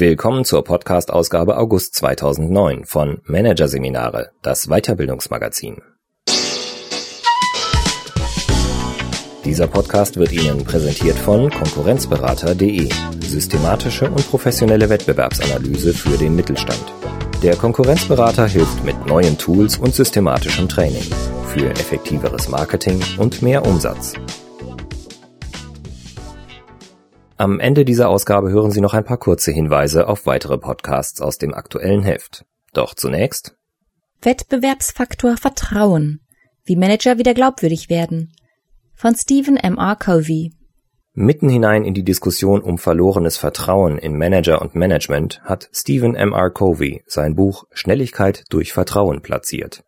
Willkommen zur Podcast-Ausgabe August 2009 von Managerseminare, das Weiterbildungsmagazin. Dieser Podcast wird Ihnen präsentiert von Konkurrenzberater.de, systematische und professionelle Wettbewerbsanalyse für den Mittelstand. Der Konkurrenzberater hilft mit neuen Tools und systematischem Training für effektiveres Marketing und mehr Umsatz. Am Ende dieser Ausgabe hören Sie noch ein paar kurze Hinweise auf weitere Podcasts aus dem aktuellen Heft. Doch zunächst Wettbewerbsfaktor Vertrauen. Wie Manager wieder glaubwürdig werden. Von Stephen M. R. Covey. Mitten hinein in die Diskussion um verlorenes Vertrauen in Manager und Management hat Stephen M. R. Covey sein Buch Schnelligkeit durch Vertrauen platziert.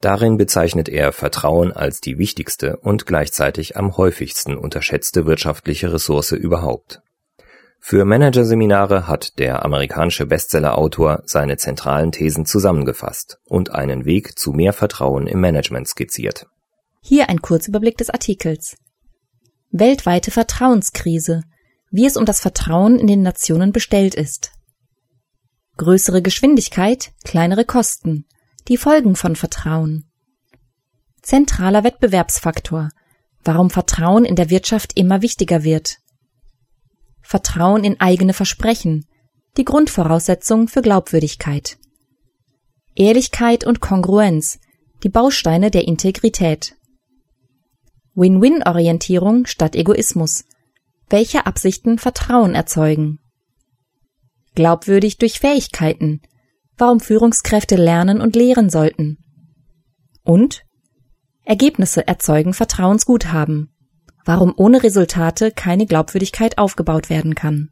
Darin bezeichnet er Vertrauen als die wichtigste und gleichzeitig am häufigsten unterschätzte wirtschaftliche Ressource überhaupt. Für Managerseminare hat der amerikanische Bestsellerautor seine zentralen Thesen zusammengefasst und einen Weg zu mehr Vertrauen im Management skizziert. Hier ein Kurzüberblick des Artikels. Weltweite Vertrauenskrise. Wie es um das Vertrauen in den Nationen bestellt ist. Größere Geschwindigkeit, kleinere Kosten. Die Folgen von Vertrauen. Zentraler Wettbewerbsfaktor. Warum Vertrauen in der Wirtschaft immer wichtiger wird. Vertrauen in eigene Versprechen. Die Grundvoraussetzung für Glaubwürdigkeit. Ehrlichkeit und Kongruenz. Die Bausteine der Integrität. Win-Win-Orientierung statt Egoismus. Welche Absichten Vertrauen erzeugen. Glaubwürdig durch Fähigkeiten warum Führungskräfte lernen und lehren sollten. Und Ergebnisse erzeugen Vertrauensguthaben, warum ohne Resultate keine Glaubwürdigkeit aufgebaut werden kann.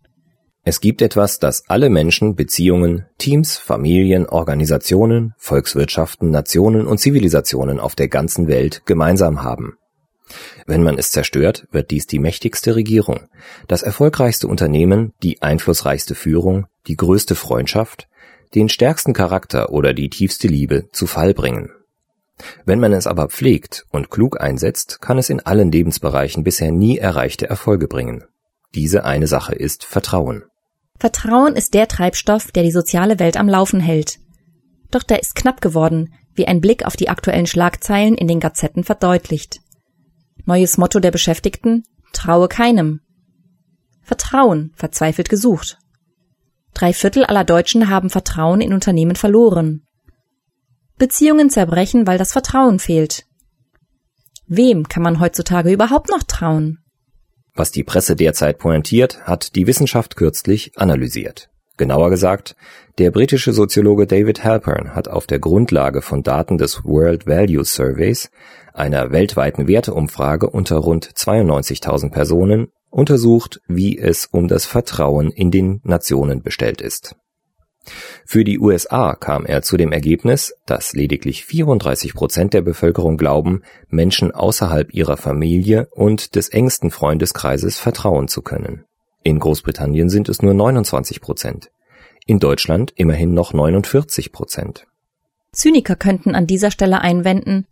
Es gibt etwas, das alle Menschen, Beziehungen, Teams, Familien, Organisationen, Volkswirtschaften, Nationen und Zivilisationen auf der ganzen Welt gemeinsam haben. Wenn man es zerstört, wird dies die mächtigste Regierung, das erfolgreichste Unternehmen, die einflussreichste Führung, die größte Freundschaft, den stärksten Charakter oder die tiefste Liebe zu Fall bringen. Wenn man es aber pflegt und klug einsetzt, kann es in allen Lebensbereichen bisher nie erreichte Erfolge bringen. Diese eine Sache ist Vertrauen. Vertrauen ist der Treibstoff, der die soziale Welt am Laufen hält. Doch der ist knapp geworden, wie ein Blick auf die aktuellen Schlagzeilen in den Gazetten verdeutlicht. Neues Motto der Beschäftigten Traue keinem. Vertrauen verzweifelt gesucht. Drei Viertel aller Deutschen haben Vertrauen in Unternehmen verloren. Beziehungen zerbrechen, weil das Vertrauen fehlt. Wem kann man heutzutage überhaupt noch trauen? Was die Presse derzeit pointiert, hat die Wissenschaft kürzlich analysiert. Genauer gesagt, der britische Soziologe David Halpern hat auf der Grundlage von Daten des World Value Surveys, einer weltweiten Werteumfrage unter rund 92.000 Personen, untersucht, wie es um das Vertrauen in den Nationen bestellt ist. Für die USA kam er zu dem Ergebnis, dass lediglich 34 Prozent der Bevölkerung glauben, Menschen außerhalb ihrer Familie und des engsten Freundeskreises vertrauen zu können. In Großbritannien sind es nur 29 Prozent. In Deutschland immerhin noch 49 Prozent. Zyniker könnten an dieser Stelle einwenden,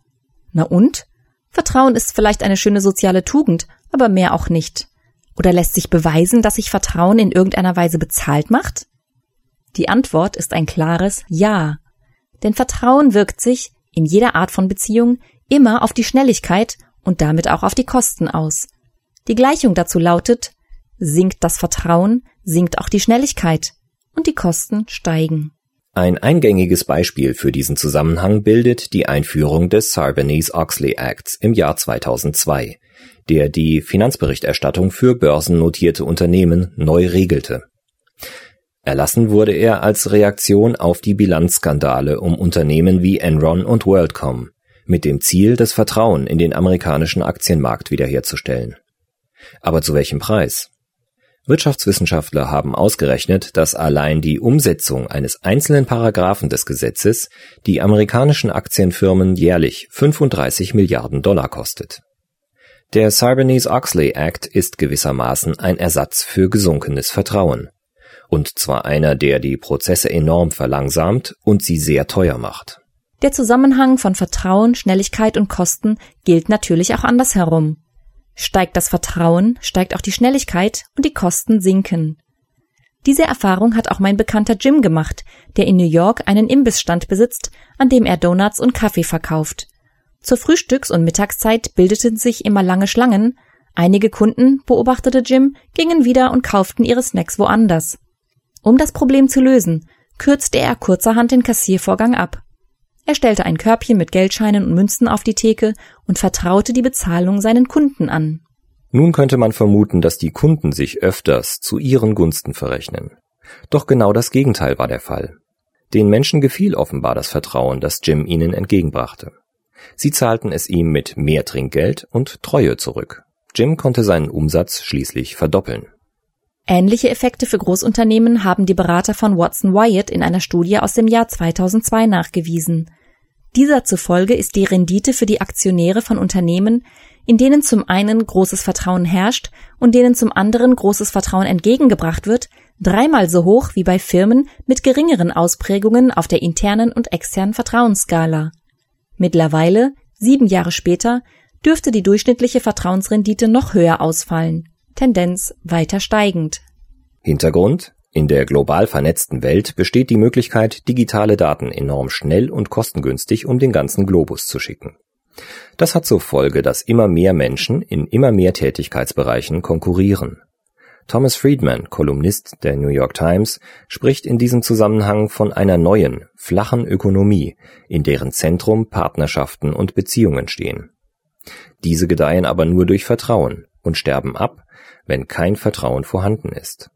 na und? Vertrauen ist vielleicht eine schöne soziale Tugend, aber mehr auch nicht. Oder lässt sich beweisen, dass sich Vertrauen in irgendeiner Weise bezahlt macht? Die Antwort ist ein klares Ja. Denn Vertrauen wirkt sich in jeder Art von Beziehung immer auf die Schnelligkeit und damit auch auf die Kosten aus. Die Gleichung dazu lautet, sinkt das Vertrauen, sinkt auch die Schnelligkeit und die Kosten steigen. Ein eingängiges Beispiel für diesen Zusammenhang bildet die Einführung des Sarbanes-Oxley Acts im Jahr 2002, der die Finanzberichterstattung für börsennotierte Unternehmen neu regelte. Erlassen wurde er als Reaktion auf die Bilanzskandale um Unternehmen wie Enron und WorldCom, mit dem Ziel, das Vertrauen in den amerikanischen Aktienmarkt wiederherzustellen. Aber zu welchem Preis? Wirtschaftswissenschaftler haben ausgerechnet, dass allein die Umsetzung eines einzelnen Paragraphen des Gesetzes die amerikanischen Aktienfirmen jährlich 35 Milliarden Dollar kostet. Der Sarbanes-Oxley Act ist gewissermaßen ein Ersatz für gesunkenes Vertrauen. Und zwar einer, der die Prozesse enorm verlangsamt und sie sehr teuer macht. Der Zusammenhang von Vertrauen, Schnelligkeit und Kosten gilt natürlich auch andersherum. Steigt das Vertrauen, steigt auch die Schnelligkeit und die Kosten sinken. Diese Erfahrung hat auch mein bekannter Jim gemacht, der in New York einen Imbissstand besitzt, an dem er Donuts und Kaffee verkauft. Zur Frühstücks- und Mittagszeit bildeten sich immer lange Schlangen. Einige Kunden, beobachtete Jim, gingen wieder und kauften ihre Snacks woanders. Um das Problem zu lösen, kürzte er kurzerhand den Kassiervorgang ab. Er stellte ein Körbchen mit Geldscheinen und Münzen auf die Theke und vertraute die Bezahlung seinen Kunden an. Nun könnte man vermuten, dass die Kunden sich öfters zu ihren Gunsten verrechnen. Doch genau das Gegenteil war der Fall. Den Menschen gefiel offenbar das Vertrauen, das Jim ihnen entgegenbrachte. Sie zahlten es ihm mit mehr Trinkgeld und Treue zurück. Jim konnte seinen Umsatz schließlich verdoppeln. Ähnliche Effekte für Großunternehmen haben die Berater von Watson Wyatt in einer Studie aus dem Jahr 2002 nachgewiesen. Dieser zufolge ist die Rendite für die Aktionäre von Unternehmen, in denen zum einen großes Vertrauen herrscht und denen zum anderen großes Vertrauen entgegengebracht wird, dreimal so hoch wie bei Firmen mit geringeren Ausprägungen auf der internen und externen Vertrauensskala. Mittlerweile, sieben Jahre später, dürfte die durchschnittliche Vertrauensrendite noch höher ausfallen, Tendenz weiter steigend. Hintergrund in der global vernetzten Welt besteht die Möglichkeit, digitale Daten enorm schnell und kostengünstig um den ganzen Globus zu schicken. Das hat zur Folge, dass immer mehr Menschen in immer mehr Tätigkeitsbereichen konkurrieren. Thomas Friedman, Kolumnist der New York Times, spricht in diesem Zusammenhang von einer neuen, flachen Ökonomie, in deren Zentrum Partnerschaften und Beziehungen stehen. Diese gedeihen aber nur durch Vertrauen und sterben ab, wenn kein Vertrauen vorhanden ist.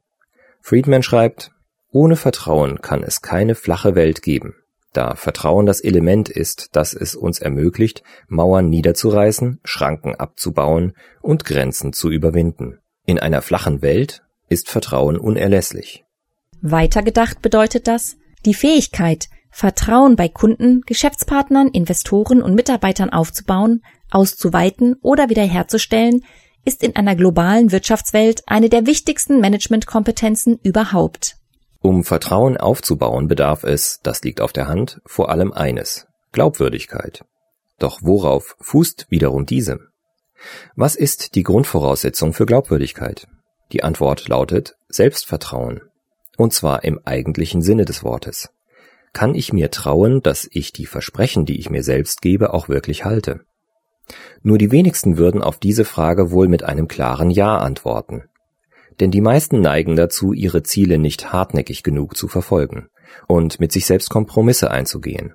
Friedman schreibt, ohne Vertrauen kann es keine flache Welt geben da Vertrauen das Element ist, das es uns ermöglicht, Mauern niederzureißen, Schranken abzubauen und Grenzen zu überwinden. In einer flachen Welt ist Vertrauen unerlässlich. Weitergedacht bedeutet das, die Fähigkeit, Vertrauen bei Kunden, Geschäftspartnern, Investoren und Mitarbeitern aufzubauen, auszuweiten oder wiederherzustellen, ist in einer globalen Wirtschaftswelt eine der wichtigsten Managementkompetenzen überhaupt. Um Vertrauen aufzubauen, bedarf es, das liegt auf der Hand, vor allem eines Glaubwürdigkeit. Doch worauf fußt wiederum diese? Was ist die Grundvoraussetzung für Glaubwürdigkeit? Die Antwort lautet Selbstvertrauen. Und zwar im eigentlichen Sinne des Wortes. Kann ich mir trauen, dass ich die Versprechen, die ich mir selbst gebe, auch wirklich halte? Nur die wenigsten würden auf diese Frage wohl mit einem klaren Ja antworten denn die meisten neigen dazu, ihre Ziele nicht hartnäckig genug zu verfolgen und mit sich selbst Kompromisse einzugehen.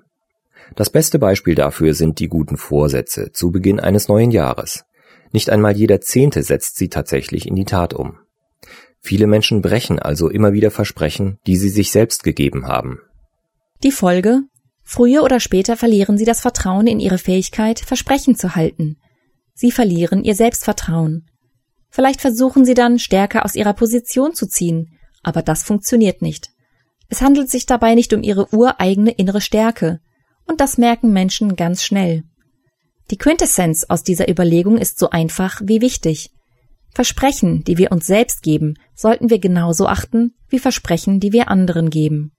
Das beste Beispiel dafür sind die guten Vorsätze zu Beginn eines neuen Jahres. Nicht einmal jeder Zehnte setzt sie tatsächlich in die Tat um. Viele Menschen brechen also immer wieder Versprechen, die sie sich selbst gegeben haben. Die Folge? Früher oder später verlieren sie das Vertrauen in ihre Fähigkeit, Versprechen zu halten. Sie verlieren ihr Selbstvertrauen. Vielleicht versuchen sie dann, stärker aus ihrer Position zu ziehen, aber das funktioniert nicht. Es handelt sich dabei nicht um ihre ureigene innere Stärke, und das merken Menschen ganz schnell. Die Quintessenz aus dieser Überlegung ist so einfach wie wichtig. Versprechen, die wir uns selbst geben, sollten wir genauso achten wie Versprechen, die wir anderen geben.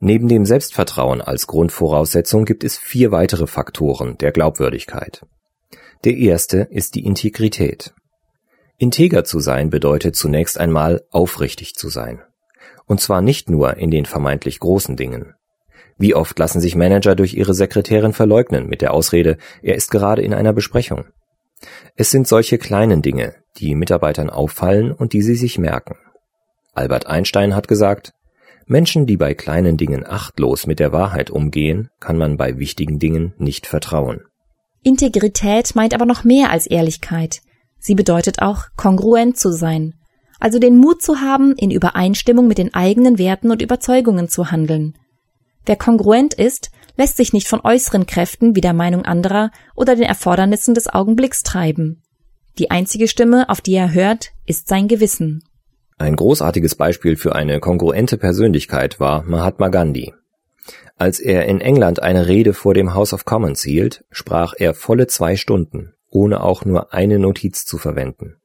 Neben dem Selbstvertrauen als Grundvoraussetzung gibt es vier weitere Faktoren der Glaubwürdigkeit. Der erste ist die Integrität. Integer zu sein bedeutet zunächst einmal aufrichtig zu sein. Und zwar nicht nur in den vermeintlich großen Dingen. Wie oft lassen sich Manager durch ihre Sekretärin verleugnen mit der Ausrede, er ist gerade in einer Besprechung. Es sind solche kleinen Dinge, die Mitarbeitern auffallen und die sie sich merken. Albert Einstein hat gesagt, Menschen, die bei kleinen Dingen achtlos mit der Wahrheit umgehen, kann man bei wichtigen Dingen nicht vertrauen. Integrität meint aber noch mehr als Ehrlichkeit. Sie bedeutet auch, kongruent zu sein, also den Mut zu haben, in Übereinstimmung mit den eigenen Werten und Überzeugungen zu handeln. Wer kongruent ist, lässt sich nicht von äußeren Kräften wie der Meinung anderer oder den Erfordernissen des Augenblicks treiben. Die einzige Stimme, auf die er hört, ist sein Gewissen. Ein großartiges Beispiel für eine kongruente Persönlichkeit war Mahatma Gandhi. Als er in England eine Rede vor dem House of Commons hielt, sprach er volle zwei Stunden ohne auch nur eine Notiz zu verwenden.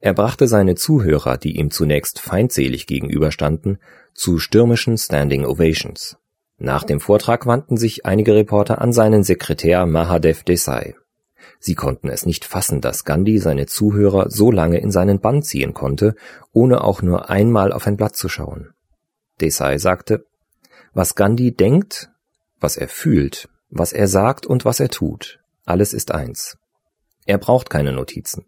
Er brachte seine Zuhörer, die ihm zunächst feindselig gegenüberstanden, zu stürmischen Standing Ovations. Nach dem Vortrag wandten sich einige Reporter an seinen Sekretär Mahadev Desai. Sie konnten es nicht fassen, dass Gandhi seine Zuhörer so lange in seinen Bann ziehen konnte, ohne auch nur einmal auf ein Blatt zu schauen. Desai sagte, was Gandhi denkt, was er fühlt, was er sagt und was er tut, alles ist eins. Er braucht keine Notizen.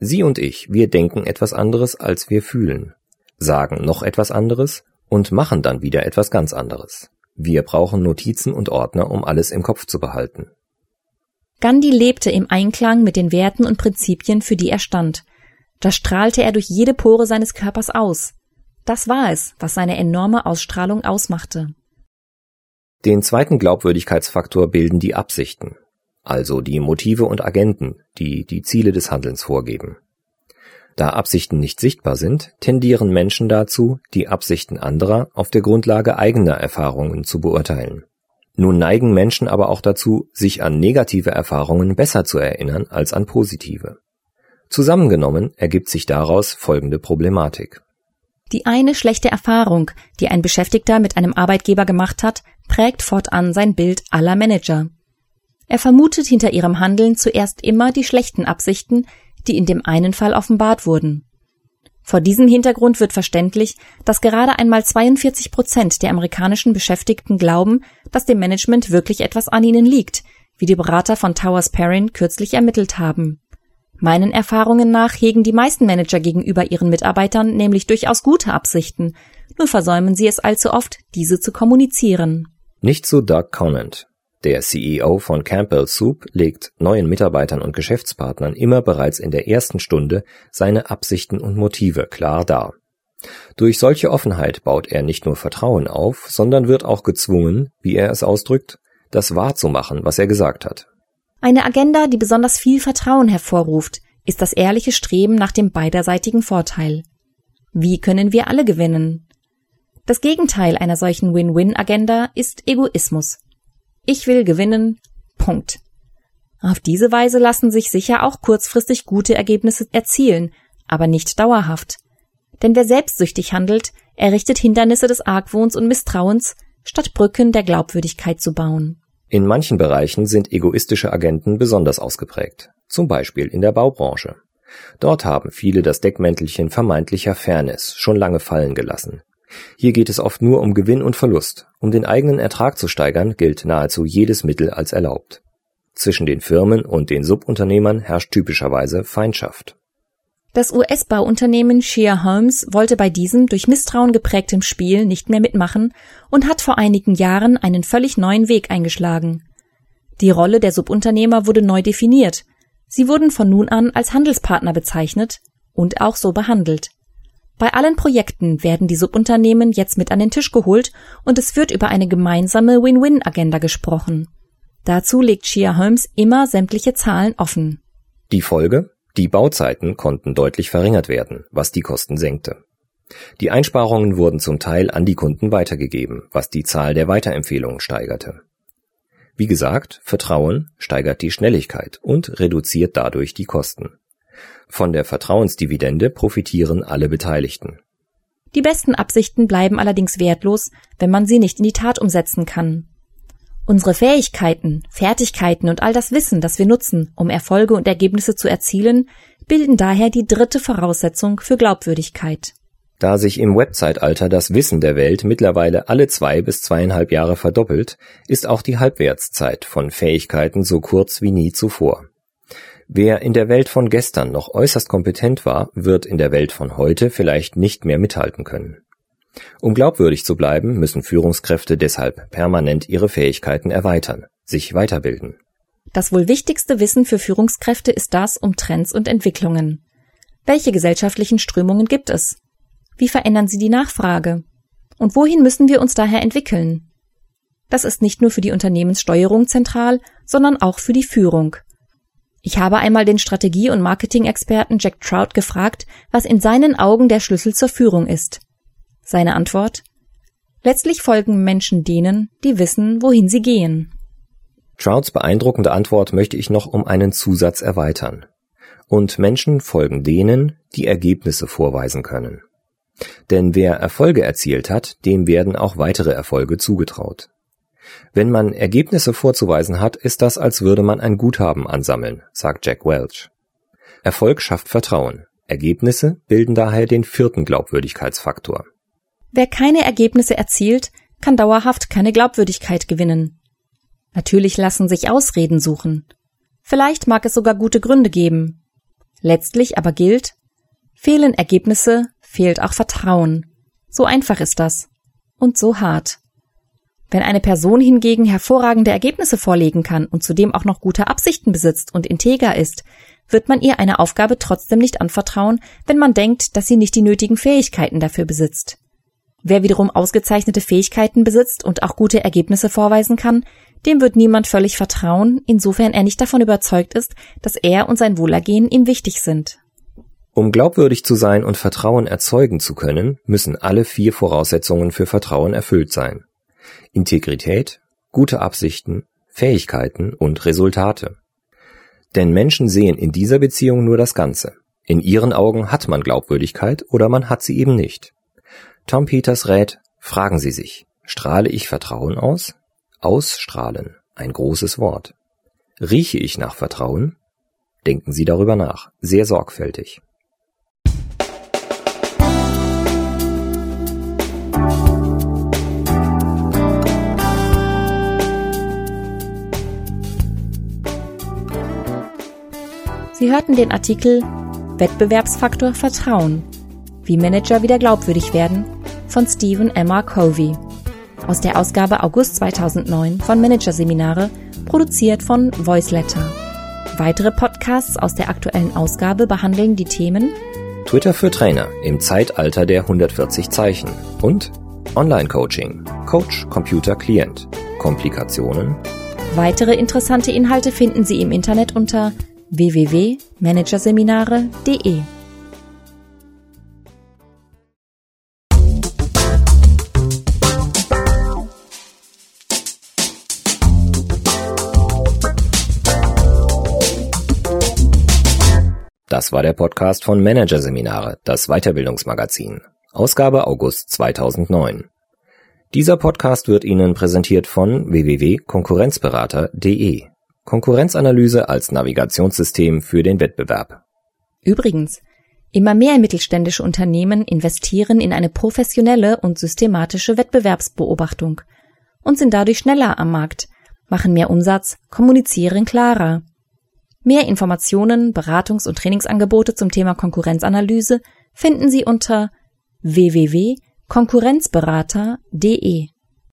Sie und ich, wir denken etwas anderes, als wir fühlen, sagen noch etwas anderes und machen dann wieder etwas ganz anderes. Wir brauchen Notizen und Ordner, um alles im Kopf zu behalten. Gandhi lebte im Einklang mit den Werten und Prinzipien, für die er stand. Das strahlte er durch jede Pore seines Körpers aus. Das war es, was seine enorme Ausstrahlung ausmachte. Den zweiten Glaubwürdigkeitsfaktor bilden die Absichten, also die Motive und Agenten, die die Ziele des Handelns vorgeben. Da Absichten nicht sichtbar sind, tendieren Menschen dazu, die Absichten anderer auf der Grundlage eigener Erfahrungen zu beurteilen. Nun neigen Menschen aber auch dazu, sich an negative Erfahrungen besser zu erinnern als an positive. Zusammengenommen ergibt sich daraus folgende Problematik. Die eine schlechte Erfahrung, die ein Beschäftigter mit einem Arbeitgeber gemacht hat, prägt fortan sein Bild aller Manager. Er vermutet hinter ihrem Handeln zuerst immer die schlechten Absichten, die in dem einen Fall offenbart wurden. Vor diesem Hintergrund wird verständlich, dass gerade einmal 42 Prozent der amerikanischen Beschäftigten glauben, dass dem Management wirklich etwas an ihnen liegt, wie die Berater von Towers Perrin kürzlich ermittelt haben. Meinen Erfahrungen nach hegen die meisten Manager gegenüber ihren Mitarbeitern nämlich durchaus gute Absichten, nur versäumen sie es allzu oft, diese zu kommunizieren. Nicht so Doug Conant. Der CEO von Campbell Soup legt neuen Mitarbeitern und Geschäftspartnern immer bereits in der ersten Stunde seine Absichten und Motive klar dar. Durch solche Offenheit baut er nicht nur Vertrauen auf, sondern wird auch gezwungen, wie er es ausdrückt, das wahrzumachen, was er gesagt hat. Eine Agenda, die besonders viel Vertrauen hervorruft, ist das ehrliche Streben nach dem beiderseitigen Vorteil. Wie können wir alle gewinnen? Das Gegenteil einer solchen Win-Win-Agenda ist Egoismus. Ich will gewinnen. Punkt. Auf diese Weise lassen sich sicher auch kurzfristig gute Ergebnisse erzielen, aber nicht dauerhaft. Denn wer selbstsüchtig handelt, errichtet Hindernisse des Argwohns und Misstrauens, statt Brücken der Glaubwürdigkeit zu bauen. In manchen Bereichen sind egoistische Agenten besonders ausgeprägt, zum Beispiel in der Baubranche. Dort haben viele das Deckmäntelchen vermeintlicher Fairness schon lange fallen gelassen. Hier geht es oft nur um Gewinn und Verlust. Um den eigenen Ertrag zu steigern, gilt nahezu jedes Mittel als erlaubt. Zwischen den Firmen und den Subunternehmern herrscht typischerweise Feindschaft. Das US-Bauunternehmen Shear Holmes wollte bei diesem durch Misstrauen geprägtem Spiel nicht mehr mitmachen und hat vor einigen Jahren einen völlig neuen Weg eingeschlagen. Die Rolle der Subunternehmer wurde neu definiert. Sie wurden von nun an als Handelspartner bezeichnet und auch so behandelt. Bei allen Projekten werden die Subunternehmen jetzt mit an den Tisch geholt und es wird über eine gemeinsame Win-Win-Agenda gesprochen. Dazu legt Shia Holmes immer sämtliche Zahlen offen. Die Folge? Die Bauzeiten konnten deutlich verringert werden, was die Kosten senkte. Die Einsparungen wurden zum Teil an die Kunden weitergegeben, was die Zahl der Weiterempfehlungen steigerte. Wie gesagt, Vertrauen steigert die Schnelligkeit und reduziert dadurch die Kosten. Von der Vertrauensdividende profitieren alle Beteiligten. Die besten Absichten bleiben allerdings wertlos, wenn man sie nicht in die Tat umsetzen kann. Unsere Fähigkeiten, Fertigkeiten und all das Wissen, das wir nutzen, um Erfolge und Ergebnisse zu erzielen, bilden daher die dritte Voraussetzung für Glaubwürdigkeit. Da sich im Webzeitalter das Wissen der Welt mittlerweile alle zwei bis zweieinhalb Jahre verdoppelt, ist auch die Halbwertszeit von Fähigkeiten so kurz wie nie zuvor. Wer in der Welt von gestern noch äußerst kompetent war, wird in der Welt von heute vielleicht nicht mehr mithalten können. Um glaubwürdig zu bleiben, müssen Führungskräfte deshalb permanent ihre Fähigkeiten erweitern, sich weiterbilden. Das wohl wichtigste Wissen für Führungskräfte ist das um Trends und Entwicklungen. Welche gesellschaftlichen Strömungen gibt es? Wie verändern sie die Nachfrage? Und wohin müssen wir uns daher entwickeln? Das ist nicht nur für die Unternehmenssteuerung zentral, sondern auch für die Führung. Ich habe einmal den Strategie- und Marketing-Experten Jack Trout gefragt, was in seinen Augen der Schlüssel zur Führung ist. Seine Antwort Letztlich folgen Menschen denen, die wissen, wohin sie gehen. Trouts beeindruckende Antwort möchte ich noch um einen Zusatz erweitern. Und Menschen folgen denen, die Ergebnisse vorweisen können. Denn wer Erfolge erzielt hat, dem werden auch weitere Erfolge zugetraut. Wenn man Ergebnisse vorzuweisen hat, ist das, als würde man ein Guthaben ansammeln, sagt Jack Welch. Erfolg schafft Vertrauen. Ergebnisse bilden daher den vierten Glaubwürdigkeitsfaktor. Wer keine Ergebnisse erzielt, kann dauerhaft keine Glaubwürdigkeit gewinnen. Natürlich lassen sich Ausreden suchen. Vielleicht mag es sogar gute Gründe geben. Letztlich aber gilt, fehlen Ergebnisse, fehlt auch Vertrauen. So einfach ist das. Und so hart. Wenn eine Person hingegen hervorragende Ergebnisse vorlegen kann und zudem auch noch gute Absichten besitzt und integer ist, wird man ihr eine Aufgabe trotzdem nicht anvertrauen, wenn man denkt, dass sie nicht die nötigen Fähigkeiten dafür besitzt. Wer wiederum ausgezeichnete Fähigkeiten besitzt und auch gute Ergebnisse vorweisen kann, dem wird niemand völlig vertrauen, insofern er nicht davon überzeugt ist, dass er und sein Wohlergehen ihm wichtig sind. Um glaubwürdig zu sein und Vertrauen erzeugen zu können, müssen alle vier Voraussetzungen für Vertrauen erfüllt sein. Integrität, gute Absichten, Fähigkeiten und Resultate. Denn Menschen sehen in dieser Beziehung nur das Ganze. In ihren Augen hat man Glaubwürdigkeit oder man hat sie eben nicht. Tom Peters rät, fragen Sie sich, strahle ich Vertrauen aus? Ausstrahlen, ein großes Wort. Rieche ich nach Vertrauen? Denken Sie darüber nach, sehr sorgfältig. Sie hörten den Artikel Wettbewerbsfaktor Vertrauen wie Manager wieder glaubwürdig werden von Stephen Emma Covey. Aus der Ausgabe August 2009 von Managerseminare, produziert von Voiceletter. Weitere Podcasts aus der aktuellen Ausgabe behandeln die Themen Twitter für Trainer im Zeitalter der 140 Zeichen und Online-Coaching, Coach, Computer, Klient, Komplikationen. Weitere interessante Inhalte finden Sie im Internet unter www.managerseminare.de. Das war der Podcast von Managerseminare, das Weiterbildungsmagazin. Ausgabe August 2009. Dieser Podcast wird Ihnen präsentiert von www.konkurrenzberater.de. Konkurrenzanalyse als Navigationssystem für den Wettbewerb. Übrigens, immer mehr mittelständische Unternehmen investieren in eine professionelle und systematische Wettbewerbsbeobachtung und sind dadurch schneller am Markt, machen mehr Umsatz, kommunizieren klarer. Mehr Informationen, Beratungs- und Trainingsangebote zum Thema Konkurrenzanalyse finden Sie unter www.konkurrenzberater.de